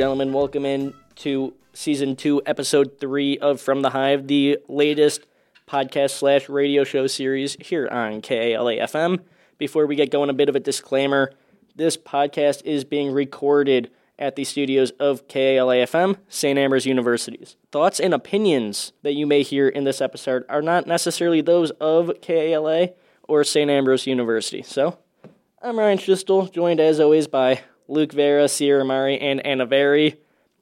gentlemen. Welcome in to season two, episode three of From the Hive, the latest podcast slash radio show series here on KALA FM. Before we get going, a bit of a disclaimer this podcast is being recorded at the studios of KALA FM, St. Ambrose Universities. Thoughts and opinions that you may hear in this episode are not necessarily those of KALA or St. Ambrose University. So, I'm Ryan Schistel, joined as always by Luke Vera, Sierra Mari, and Anna Very.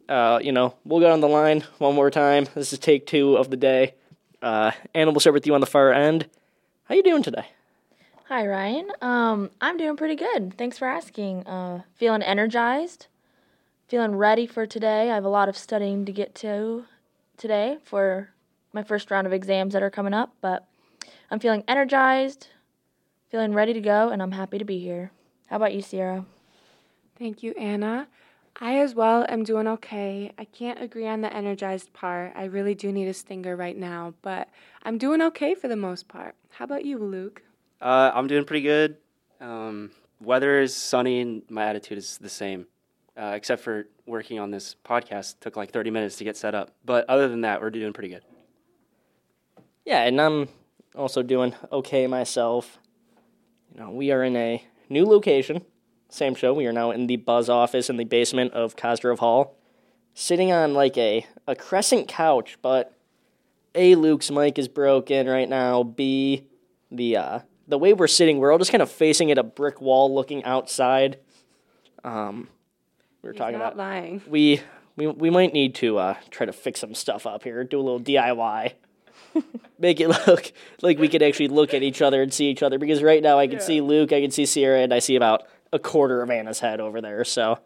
Uh, you know, we'll go on the line one more time. This is take two of the day. Uh, Anna, we'll start with you on the far end. How you doing today? Hi, Ryan. Um, I'm doing pretty good. Thanks for asking. Uh, feeling energized, feeling ready for today. I have a lot of studying to get to today for my first round of exams that are coming up, but I'm feeling energized, feeling ready to go, and I'm happy to be here. How about you, Sierra? Thank you, Anna. I as well am doing okay. I can't agree on the energized part. I really do need a stinger right now, but I'm doing okay for the most part. How about you, Luke? Uh, I'm doing pretty good. Um, weather is sunny and my attitude is the same, uh, except for working on this podcast. Took like 30 minutes to get set up, but other than that, we're doing pretty good. Yeah, and I'm also doing okay myself. You know, we are in a new location. Same show. We are now in the Buzz office in the basement of Cosgrove Hall, sitting on like a, a crescent couch, but A, Luke's mic is broken right now. B, the uh, the way we're sitting, we're all just kind of facing at a brick wall looking outside. Um, we were He's talking about lying. we we we might need to uh, try to fix some stuff up here, do a little DIY. Make it look like we could actually look at each other and see each other because right now I can Yeah. see Luke, I can see Sierra, and I see about a quarter of Anna's head over there. So,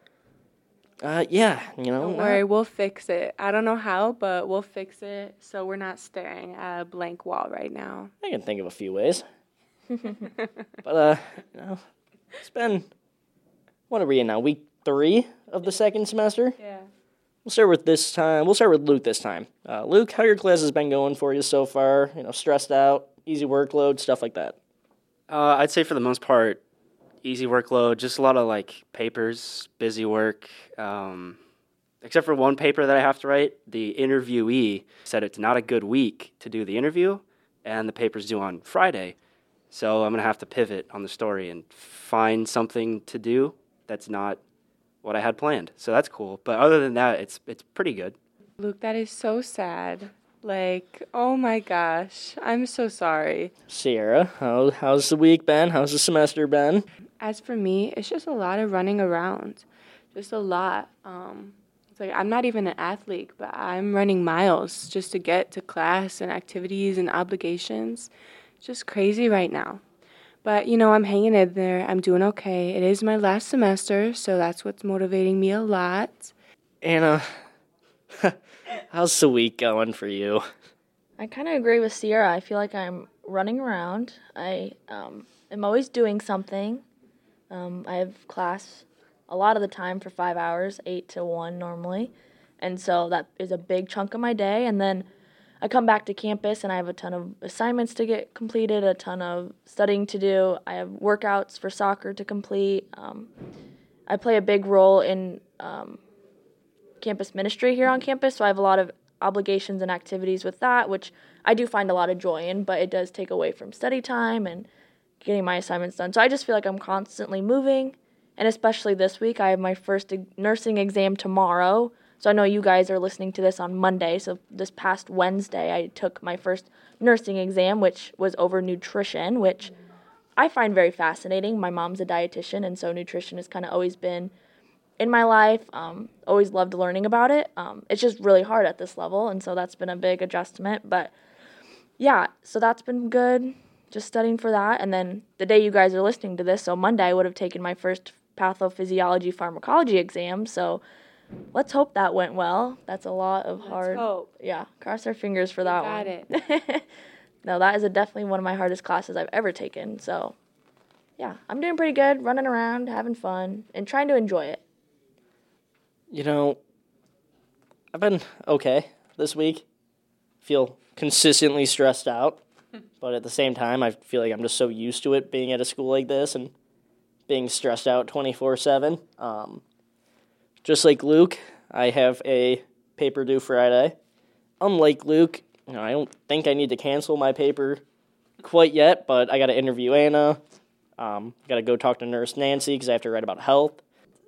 uh, yeah, you know, Don't not- worry, we'll fix it. I don't know how, but we'll fix it so we're not staring at a blank wall right now. I can think of a few ways. but uh, you know, it's been what are we in now? Week three of the second semester. Yeah. We'll start with this time. We'll start with Luke this time. Uh, Luke, how your class has been going for you so far? You know, stressed out, easy workload, stuff like that. Uh, I'd say for the most part, easy workload, just a lot of like papers, busy work. Um, except for one paper that I have to write, the interviewee said it's not a good week to do the interview, and the paper's due on Friday. So I'm gonna have to pivot on the story and find something to do that's not what I had planned. So that's cool. But other than that, it's it's pretty good. Luke, that is so sad. Like, oh my gosh, I'm so sorry. Sierra, how, how's the week been? How's the semester been? As for me, it's just a lot of running around, just a lot. Um, it's like I'm not even an athlete, but I'm running miles just to get to class and activities and obligations. It's just crazy right now. But you know, I'm hanging in there. I'm doing okay. It is my last semester, so that's what's motivating me a lot. Anna, how's the week going for you? I kind of agree with Sierra. I feel like I'm running around. I um, am always doing something. Um, I have class a lot of the time for five hours, eight to one normally, and so that is a big chunk of my day. And then I come back to campus and I have a ton of assignments to get completed, a ton of studying to do. I have workouts for soccer to complete. Um, I play a big role in um, campus ministry here on campus, so I have a lot of obligations and activities with that, which I do find a lot of joy in, but it does take away from study time and getting my assignments done. So I just feel like I'm constantly moving, and especially this week, I have my first nursing exam tomorrow. So I know you guys are listening to this on Monday. So this past Wednesday, I took my first nursing exam, which was over nutrition, which I find very fascinating. My mom's a dietitian, and so nutrition has kind of always been in my life. Um, always loved learning about it. Um, it's just really hard at this level, and so that's been a big adjustment. But yeah, so that's been good. Just studying for that, and then the day you guys are listening to this, so Monday I would have taken my first pathophysiology pharmacology exam. So let's hope that went well. That's a lot of hard. hope. Yeah, cross our fingers for that got one. Got it. no, that is a definitely one of my hardest classes I've ever taken. So yeah, I'm doing pretty good, running around, having fun, and trying to enjoy it. You know, I've been okay this week. Feel consistently stressed out, but at the same time, I feel like I'm just so used to it being at a school like this and being stressed out 24 7. Um, just like Luke, I have a paper due Friday. Unlike Luke, you know, I don't think I need to cancel my paper quite yet, but I got to interview Anna. Um, got to go talk to Nurse Nancy because I have to write about health.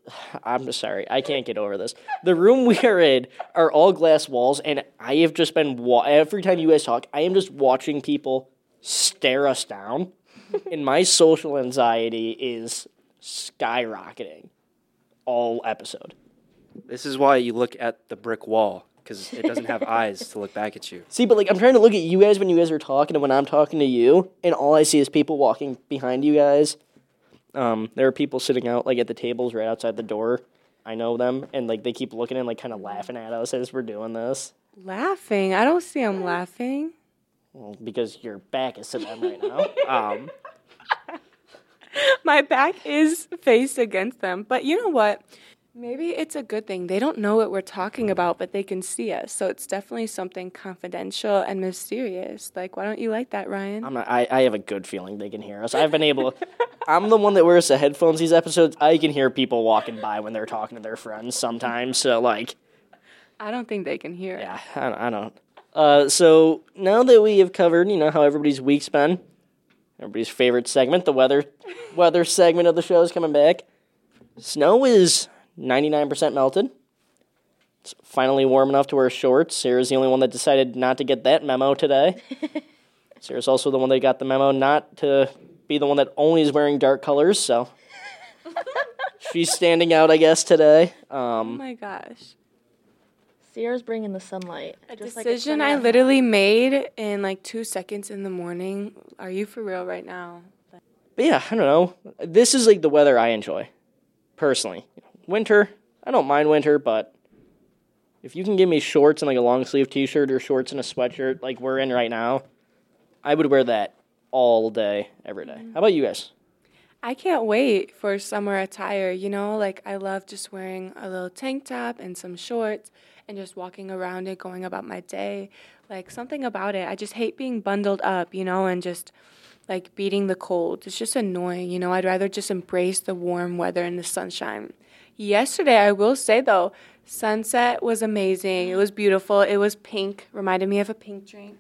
I'm sorry, I can't get over this. The room we are in are all glass walls, and I have just been wa- every time you guys talk, I am just watching people stare us down, and my social anxiety is skyrocketing all episode. This is why you look at the brick wall because it doesn't have eyes to look back at you. See, but like I'm trying to look at you guys when you guys are talking and when I'm talking to you, and all I see is people walking behind you guys. Um, there are people sitting out like at the tables right outside the door. I know them, and like they keep looking and like kind of laughing at us as we're doing this. Laughing. I don't see them laughing. Well, because your back is to them right now. Um, My back is faced against them. But you know what? Maybe it's a good thing. They don't know what we're talking about, but they can see us. So it's definitely something confidential and mysterious. Like, why don't you like that, Ryan? I'm not. I, I have a good feeling they can hear us. I've been able. I'm the one that wears the headphones these episodes. I can hear people walking by when they're talking to their friends sometimes. So like, I don't think they can hear it. yeah, I, don't- I don't. Uh, so now that we have covered, you know how everybody's week's been, everybody's favorite segment, the weather, weather segment of the show is coming back. Snow is 99% melted. It's finally warm enough to wear shorts. Sarah's the only one that decided not to get that memo today. Sarah's also the one that got the memo not to be the one that only is wearing dark colors, so she's standing out, I guess, today. Um, Oh my gosh. Sierra's bringing the sunlight. A just like decision sunny I literally made in like two seconds in the morning. Are you for real right now? But yeah, I don't know. This is like the weather I enjoy, personally. Winter, I don't mind winter, but if you can give me shorts and like a long sleeve t shirt or shorts and a sweatshirt like we're in right now, I would wear that all day, every day. How about you guys? I can't wait for summer attire. You know, like I love just wearing a little tank top and some shorts and just walking around it, going about my day. Like something about it. I just hate being bundled up, you know, and just like beating the cold. It's just annoying, you know. I'd rather just embrace the warm weather and the sunshine. Yesterday, I will say though, sunset was amazing. It was beautiful. It was pink, reminded me of a pink drink.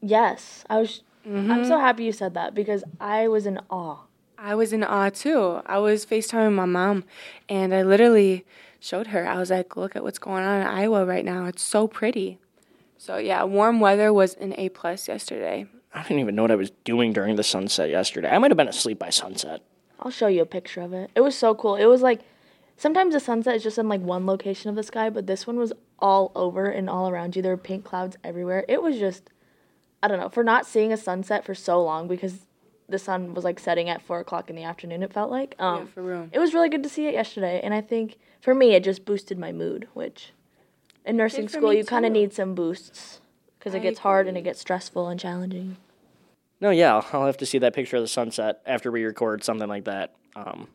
Yes, I was. I'm so mm-hmm. happy you said that because I was in awe. I was in awe too. I was FaceTiming my mom and I literally showed her. I was like, look at what's going on in Iowa right now. It's so pretty. So yeah, warm weather was an A plus yesterday. I didn't even know what I was doing during the sunset yesterday. I might have been asleep by sunset. I'll show you a picture of it. It was so cool. It was like sometimes the sunset is just in like one location of the sky, but this one was all over and all around you. There were pink clouds everywhere. It was just I don't know, for not seeing a sunset for so long because the sun was like setting at four o'clock in the afternoon, it felt like. Um yeah, for real. it was really good to see it yesterday, and I think for me it just boosted my mood, which in nursing school you kind of need some boosts because it I gets hard and it gets stressful and challenging. No, yeah, I'll- I'll have to see that picture of the sunset after we record something like that. Um,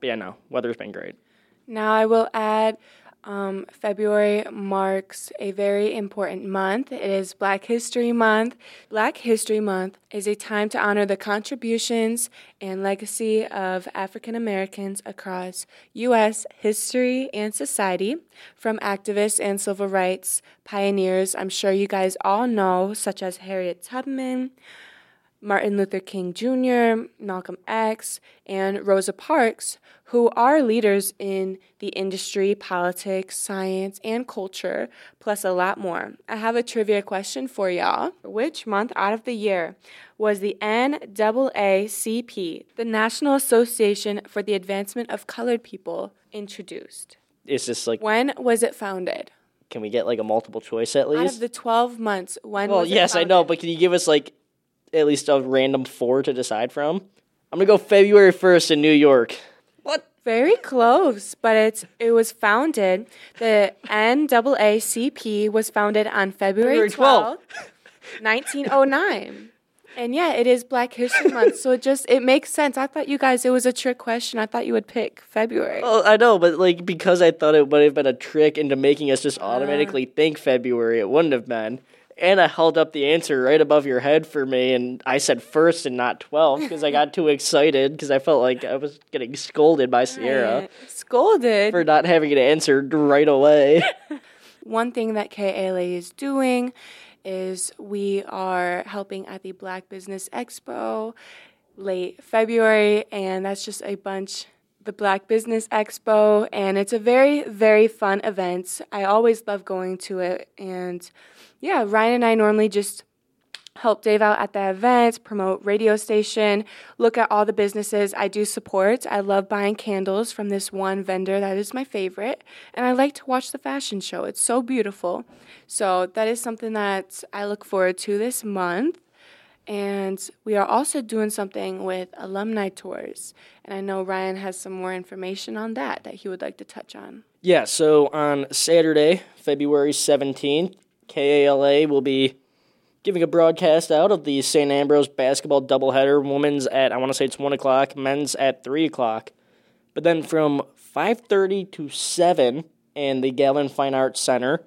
but yeah, no, weather's been great. Now I will add um, February marks a very important month. It is Black History Month. Black History Month is a time to honor the contributions and legacy of African Americans across U.S. history and society, from activists and civil rights pioneers I'm sure you guys all know, such as Harriet Tubman. Martin Luther King Jr., Malcolm X, and Rosa Parks, who are leaders in the industry, politics, science, and culture, plus a lot more. I have a trivia question for y'all. Which month out of the year was the NAACP, the National Association for the Advancement of Colored People, introduced? It's just like, When was it founded? can we get like a multiple choice at least? Out of the 12 months, when Well, was it yes, I know, but can you give us like at least a random four to decide from? I'm gonna go February 1st in New York. What? Very close, but it's it was founded. The NAACP was founded on February February 12th. 12th, 1909. And yeah, it is Black History Month, so it just it makes sense. I thought you guys it was a trick question. I thought you would pick February. Well, I know, but like because I thought it would have been a trick into making us just automatically ah. think February, it wouldn't have been. Anna held up the answer right above your head for me, and I said first and not 12 because I got too excited because I felt like I was getting scolded by Sierra Right. Scolded. for not having it answered right away. One thing that KALA is doing is we are helping at the Black Business Expo late February, and that's just a bunch the Black Business Expo, and it's a very, very fun event. I always love going to it, and yeah, Ryan and I normally just help Dave out at the event, promote radio station, look at all the businesses I do support. I love buying candles from this one vendor that is my favorite, and I like to watch the fashion show. It's so beautiful. So that is something that I look forward to this month. And we are also doing something with alumni tours. And I know Ryan has some more information on that that he would like to touch on. Yeah, so on Saturday, February 17th, KALA will be giving a broadcast out of the St. Ambrose basketball doubleheader. Women's at, I want to say it's 1 o'clock, men's at 3 o'clock. But then from 5.30 to 7 in the Galvin Fine Arts Center,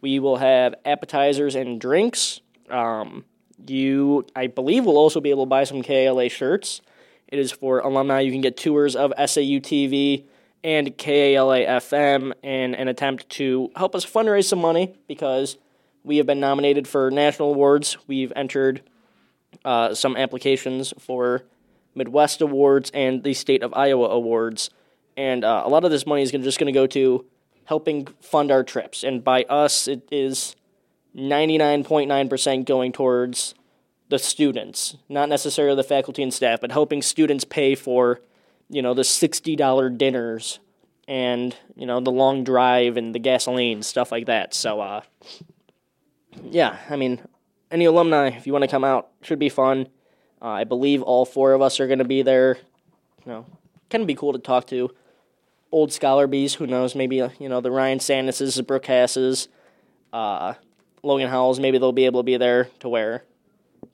we will have appetizers and drinks. Um, you, I believe, will also be able to buy some KLA shirts. It is for alumni. You can get tours of SAU TV and KALA FM in an attempt to help us fundraise some money because we have been nominated for national awards. We've entered uh, some applications for Midwest Awards and the State of Iowa Awards, and uh, a lot of this money is gonna, just going to go to helping fund our trips. And by us, it is 99.9% going towards the students, not necessarily the faculty and staff, but helping students pay for, you know, the $60 dinners and, you know, the long drive and the gasoline, stuff like that. So, uh, yeah, I mean, any alumni, if you want to come out, should be fun. Uh, I believe all four of us are going to be there. You know, can be cool to talk to old scholar bees. Who knows? Maybe uh, you know the Ryan Sandises, the Brooke Hasses, uh, Logan Howells. Maybe they'll be able to be there to where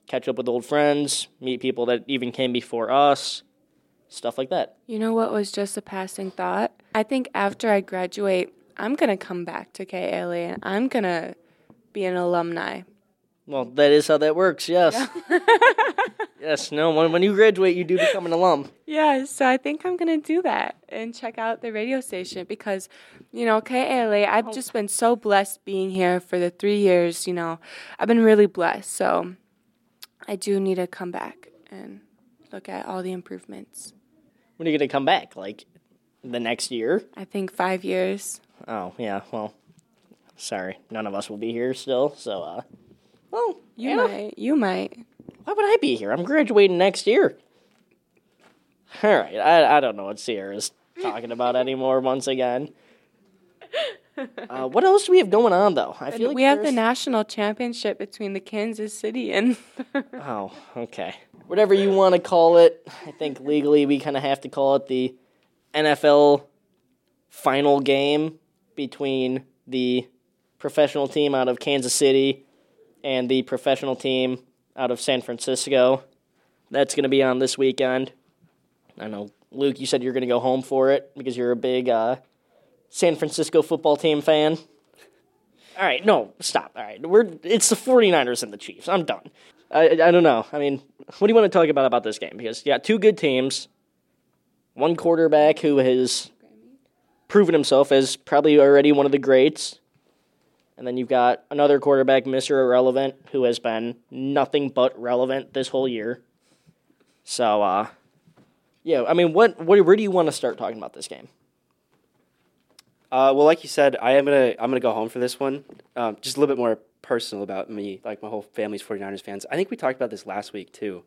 catch up with old friends, meet people that even came before us, stuff like that. You know what was just a passing thought? I think after I graduate, I'm going to come back to KLA and I'm going to be an alumni. Well, that is how that works. Yes. yes. No. When when you graduate, you do become an alum. Yeah, so I think I'm going to do that and check out the radio station because, you know, KLA, I've oh. just been so blessed being here for the three years, you know. I've been really blessed. So I do need to come back and look at all the improvements. When are you going to come back? Like the next year? I think five years. Oh yeah. Well, sorry, none of us will be here still. So, uh, well, You Anna, might. You might. Why would I be here? I'm graduating next year. All right. I I don't know what Sierra's talking about anymore. Once again. Uh, what else do we have going on though? I feel like we have the national championship between the Kansas City and. Oh, okay. Whatever you want to call it. I think legally we kind of have to call it the NFL final game between the professional team out of Kansas City and the professional team out of San Francisco. That's going to be on this weekend. I know, Luke, you said you're going to go home for it because you're a big uh, San Francisco football team fan. All right, no, stop. All right, we're it's the 49ers and the Chiefs. I'm done. I I don't know. I mean, what do you want to talk about about this game? Because you got two good teams, one quarterback who has proven himself as probably already one of the greats, and then you've got another quarterback, Mister Irrelevant, who has been nothing but relevant this whole year. So, uh, yeah, I mean, what, what where do you want to start talking about this game? Uh, well, like you said, I am gonna I'm gonna go home for this one. Um, just a little bit more personal about me. Like my whole family's 49ers fans. I think we talked about this last week too,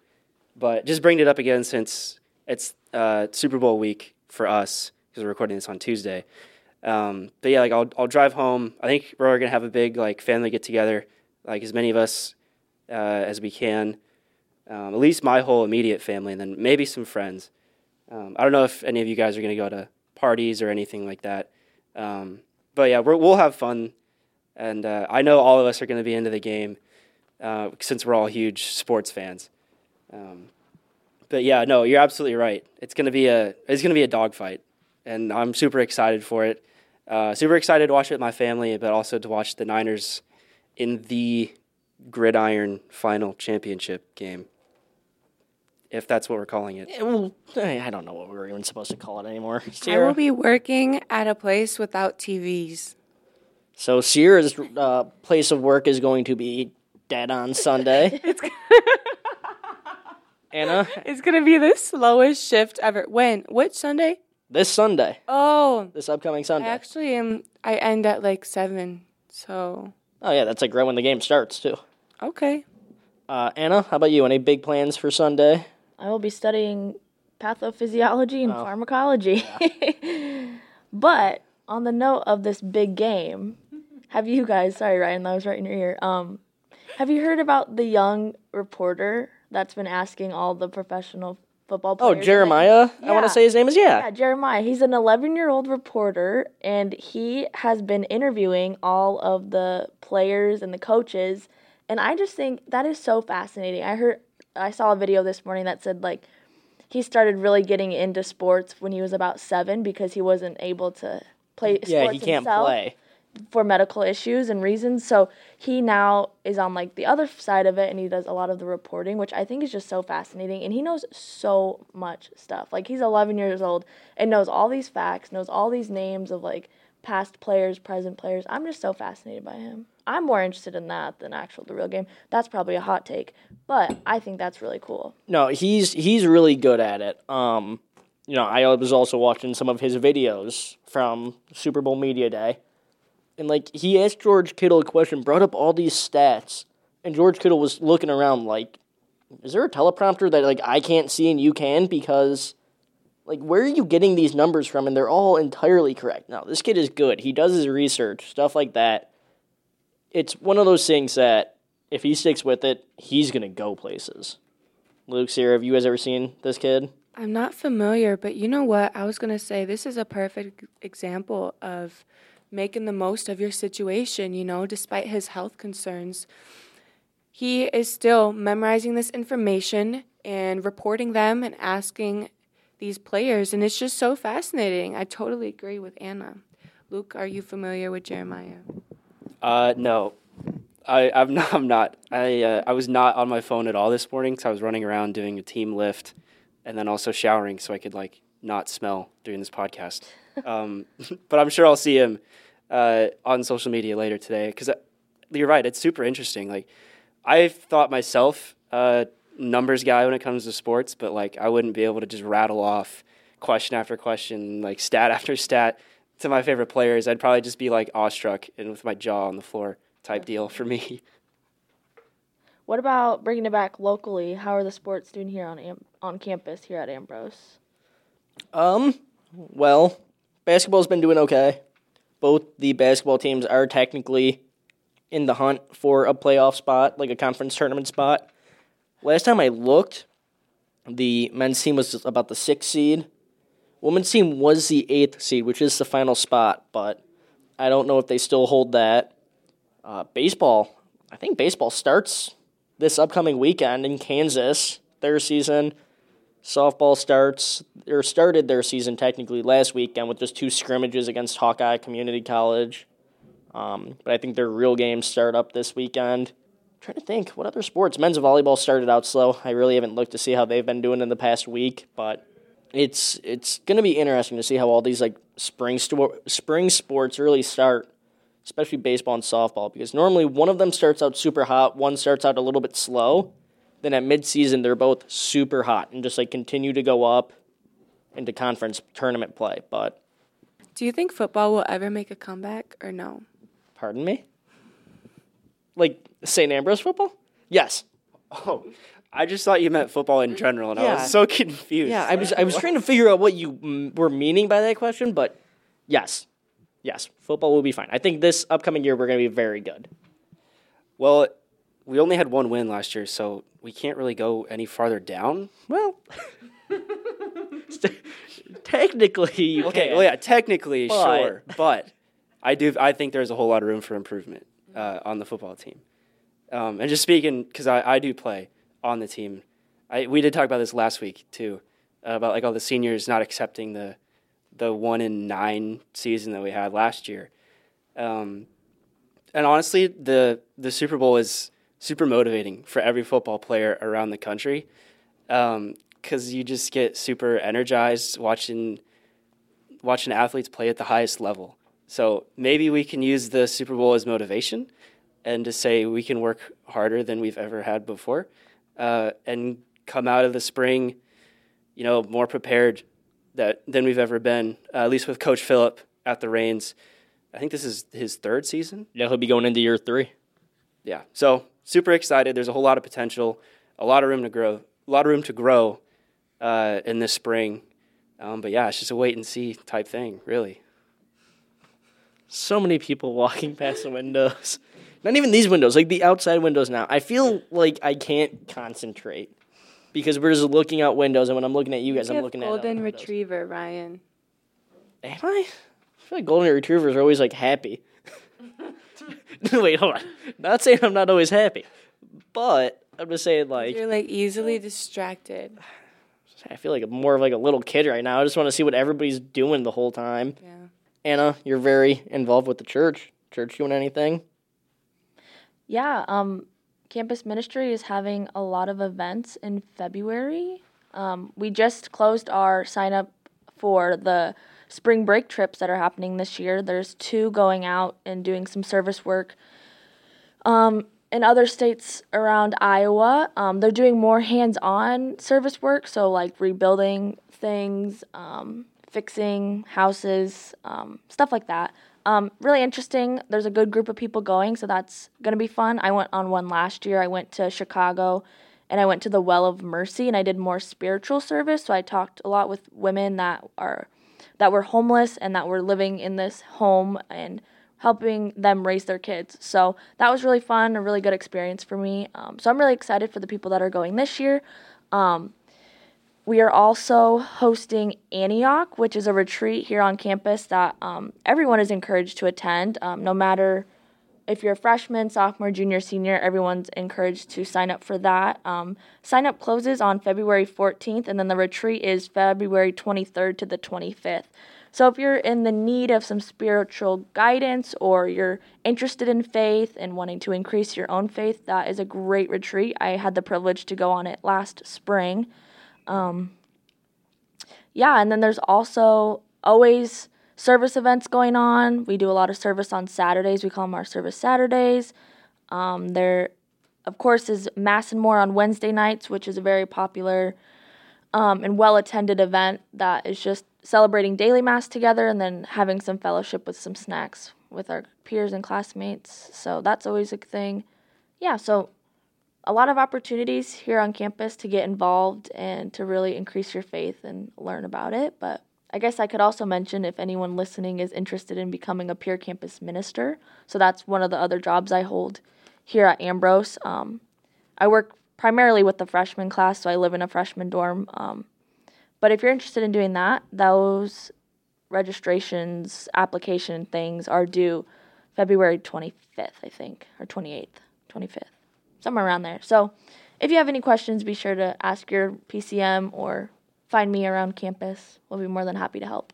but just bringing it up again since it's uh, Super Bowl week for us because we're recording this on Tuesday. Um, but yeah, like I'll I'll drive home. I think we're gonna have a big like family get together, like as many of us uh, as we can. Um, at least my whole immediate family, and then maybe some friends. Um, I don't know if any of you guys are gonna go to parties or anything like that. Um, but yeah, we're, we'll have fun, and uh, I know all of us are going to be into the game uh, since we're all huge sports fans. Um, but yeah, no, you're absolutely right. It's to be a it's going to be a dogfight, and I'm super excited for it. Uh, super excited to watch it with my family, but also to watch the Niners in the gridiron final championship game, if that's what we're calling it. Eh, well, I I don't know what we're even supposed to call it anymore. I will be working at a place without TVs. so Sierra's uh, place of work is going to be dead on Sunday. It's Anna, it's gonna be the slowest shift ever. When? Which Sunday? This Sunday, Oh, this upcoming Sunday. I Sunday. actually am. I end at like seven. So Oh yeah, that's like right when the game starts too. okay. Uh, Anna, how about you? Any big plans for Sunday? I will be studying pathophysiology and Oh. pharmacology. but on the note of this big game, have you guys? Sorry, Ryan, that was right in your ear. Um, have you heard about the young reporter that's been asking all the professional football Oh, players? in the- Jeremiah. I want to say his name is yeah. Yeah, Jeremiah. He's an 11 year old reporter, and he has been interviewing all of the players and the coaches. And I just think that is so fascinating. I heard, I saw a video this morning that said like he started really getting into sports when he was about seven because he wasn't able to play sports Yeah, he can't himself play. For medical issues and reasons. So he now is on like the other side of it and he does a lot of the reporting, which I think is just so fascinating. And he knows so much stuff. Like he's 11 years old and knows all these facts, knows all these names of like past players, present players. I'm just so fascinated by him. I'm more interested in that than actual the real game. That's probably a hot take, but I think that's really cool. No, he's he's really good at it. Um, you know, I was also watching some of his videos from Super Bowl Media Day, and like he asked George Kittle a question, brought up all these stats, and George Kittle was looking around like, "Is there a teleprompter that like I can't see and you can?" Because like, where are you getting these numbers from? And they're all entirely correct. No, this kid is good. He does his research, stuff like that. It's one of those things that if he sticks with it, he's gonna go places. Luke, Sierra, have you guys ever seen this kid? I'm not familiar, but you know what? I was going to say this is a perfect example of making the most of your situation, you know, despite his health concerns. He is still memorizing this information and reporting them and asking these players, and it's just so fascinating. I totally agree with Anna. Luke, are you familiar with Jeremiah? Uh, no, I, I'm not. I'm not. I uh, I was not on my phone at all this morning because I was running around doing a team lift, and then also showering so I could like not smell during this podcast. Um, but I'm sure I'll see him uh, on social media later today because you're right. It's super interesting. Like I've thought myself uh, numbers guy when it comes to sports, but like I wouldn't be able to just rattle off question after question, like stat after stat to my favorite players. I'd probably just be like awestruck and with my jaw on the floor type deal for me. What about bringing it back locally? How are the sports doing here on on campus here at Ambrose? Um, well, basketball's been doing okay. Both the basketball teams are technically in the hunt for a playoff spot, like a conference tournament spot. Last time I looked, the men's team was about the sixth seed. Women's team was the eighth seed, which is the final spot, but I don't know if they still hold that. Uh, baseball, I think baseball starts this upcoming weekend in Kansas. Their season. Softball starts or started their season technically last weekend with just two scrimmages against Hawkeye Community College. Um, but I think their real games start up this weekend. trying to think what other sports. Men's volleyball started out slow. I really haven't looked to see how they've been doing in the past week, but it's it's going to be interesting to see how all these like spring sto- spring sports really start, especially baseball and softball because normally one of them starts out super hot, one starts out a little bit slow. Then at midseason they're both super hot and just like continue to go up into conference tournament play. But Do you think football will ever make a comeback or no? pardon me? Like St. Ambrose football? Yes. Oh, I just thought you meant football in general, and I was so confused. Yeah, I was I was trying to figure out what you mm, were meaning by that question, but yes, yes, football will be fine. I think this upcoming year we're going to be very good. Well, we only had one win last year, so we can't really go any farther down. Well, technically, you Okay, can. well, yeah, technically, But- sure, but I do. I think there's a whole lot of room for improvement uh, on the football team. Um, and just speaking, because I, I do play on the team, I we did talk about this last week too, uh, about like all the seniors not accepting the the one in nine season that we had last year. Um, and honestly, the the Super Bowl is super motivating for every football player around the country because you just get super energized watching watching athletes play at the highest level. So maybe we can use the Super Bowl as motivation and to say we can work harder than we've ever had before uh, and come out of the spring, you know, more prepared that than we've ever been. Uh, at least with Coach Phillip at the reins. I think this is his third season. Yeah, he'll be going into year three. Yeah, so super excited. There's a whole lot of potential, a lot of room to grow, a lot of room to grow uh, in this spring. Um, but yeah, it's just a wait and see type thing, really. So many people walking past the windows. Not even these windows, like the outside windows now. I feel like I can't concentrate because we're just looking out windows, and when I'm looking at you guys, You I'm have looking at golden retriever, Ryan. Am I? I feel like golden retrievers are always like happy. Wait, hold on. Not saying I'm not always happy, but I'm just saying like You're like easily distracted. I feel like I'm more of like a little kid right now. I just want to see what everybody's doing the whole time. Yeah. Anna, you're very involved with the church. Church doing anything? Yeah, um, campus ministry is having a lot of events in February. Um, we just closed our sign up for the spring break trips that are happening this year. There's two going out and doing some service work. Um, in other states around Iowa, um, they're doing more hands on service work, so like rebuilding things, um, fixing houses, um, stuff like that. Um, really interesting. There's a good group of people going, so that's going to be fun. I went on one last year. I went to Chicago and I went to the Well of Mercy and I did more spiritual service. So I talked a lot with women that are that were homeless and that were living in this home and helping them raise their kids. So that was really fun, a really good experience for me. Um, so I'm really excited for the people that are going this year. Um, we are also hosting Antioch, which is a retreat here on campus that um, everyone is encouraged to attend. Um, no matter if you're a freshman, sophomore, junior, senior, everyone's encouraged to sign up for that. Um, sign up closes on February 14th, and then the retreat is February 23rd to the 25th. So if you're in the need of some spiritual guidance or you're interested in faith and wanting to increase your own faith, that is a great retreat. I had the privilege to go on it last spring. Um, yeah, and then there's also always service events going on. We do a lot of service on Saturdays. We call them our service Saturdays. Um, there, of course, is Mass and More on Wednesday nights, which is a very popular um, and well attended event that is just celebrating daily Mass together and then having some fellowship with some snacks with our peers and classmates. So that's always a thing. Yeah, so a lot of opportunities here on campus to get involved and to really increase your faith and learn about it. But I guess I could also mention if anyone listening is interested in becoming a peer campus minister. So that's one of the other jobs I hold here at Ambrose. Um, I work primarily with the freshman class, so I live in a freshman dorm. Um, but if you're interested in doing that, those registrations, application things are due February 25th, I think, or 28th, 25th somewhere around there. So if you have any questions, be sure to ask your PCM or find me around campus. We'll be more than happy to help.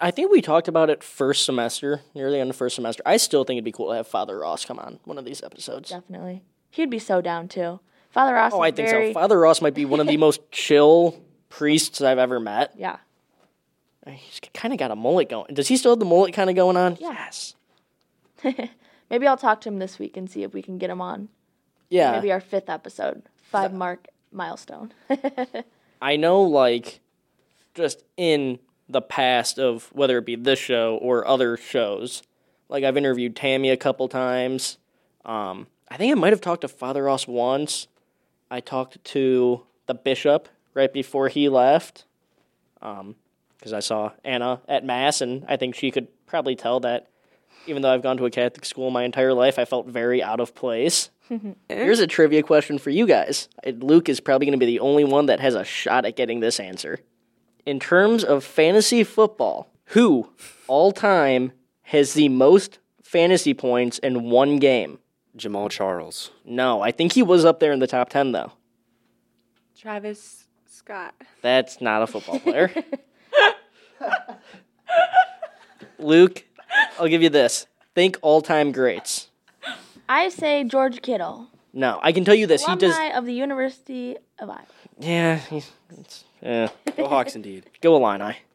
I think we talked about it first semester, near the end of first semester. I still think it'd be cool to have Father Ross come on one of these episodes. Definitely. He'd be so down too. Father Ross Oh, I think very, so. Father Ross might be one of the most chill priests I've ever met. Yeah. Uh, he's kind of got a mullet going. Does he still have the mullet kind of going on? Yes. Maybe I'll talk to him this week and see if we can get him on. Yeah. Maybe our fifth episode. Five mark milestone. I know, like, just in the past of whether it be this show or other shows, like I've interviewed Tammy a couple times. Um, I think I might have talked to Father Ross once. I talked to the bishop right before he left, because I saw Anna at mass, and I think she could probably tell that even though I've gone to a Catholic school my entire life, I felt very out of place. Here's a trivia question for you guys. Uh, Luke is probably going to be the only one that has a shot at getting this answer. In terms of fantasy football, who all time has the most fantasy points in one game? Jamaal Charles. No, I think he was up there in the top 10, though. Travis Scott. That's not a football player. Luke, I'll give you this. Think all time greats. I say George Kittle. No, I can tell you this. He does. Of the University of Iowa. Yeah. He's, it's, yeah. Go Hawks, indeed. Go Illini.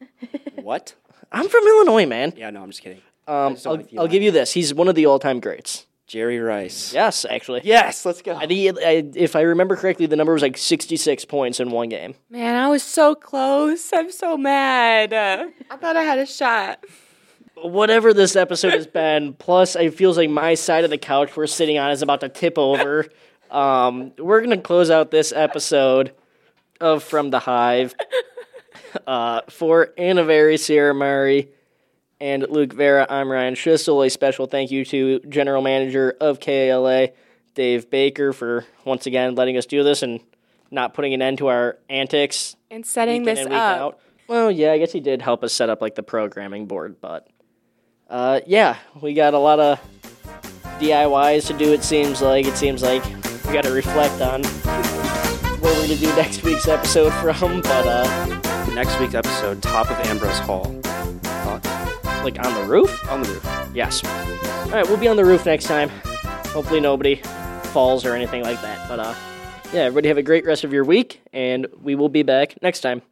What? I'm from Illinois, man. Yeah, no, I'm just kidding. Um, just I'll, like I'll give you this. He's one of the all-time greats. Jerry Rice. Yes, actually. Yes, let's go. I think, he- I, if I remember correctly, the number was like 66 points in one game. Man, I was so close. I'm so mad. Uh, I thought I had a shot. Whatever this episode has been, plus it feels like my side of the couch we're sitting on is about to tip over. Um, we're gonna close out this episode of From the Hive. Uh, for Anna Very, Sierra Murray, and Luke Vera, I'm Ryan Schistel. A special thank you to General Manager of KALA, Dave Baker, for once again letting us do this and not putting an end to our antics And setting this up. out. Well, yeah, I guess he did help us set up like the programming board, but uh, yeah, we got a lot of DIYs to do. It seems like it seems like we got to reflect on where we're gonna do next week's episode from, but uh, Next week's episode, top of Ambrose Hall. Thoughts? like on the roof. On the roof. Yes. All right, we'll be on the roof next time. Hopefully nobody falls or anything like that. But uh, yeah, everybody have a great rest of your week, and we will be back next time.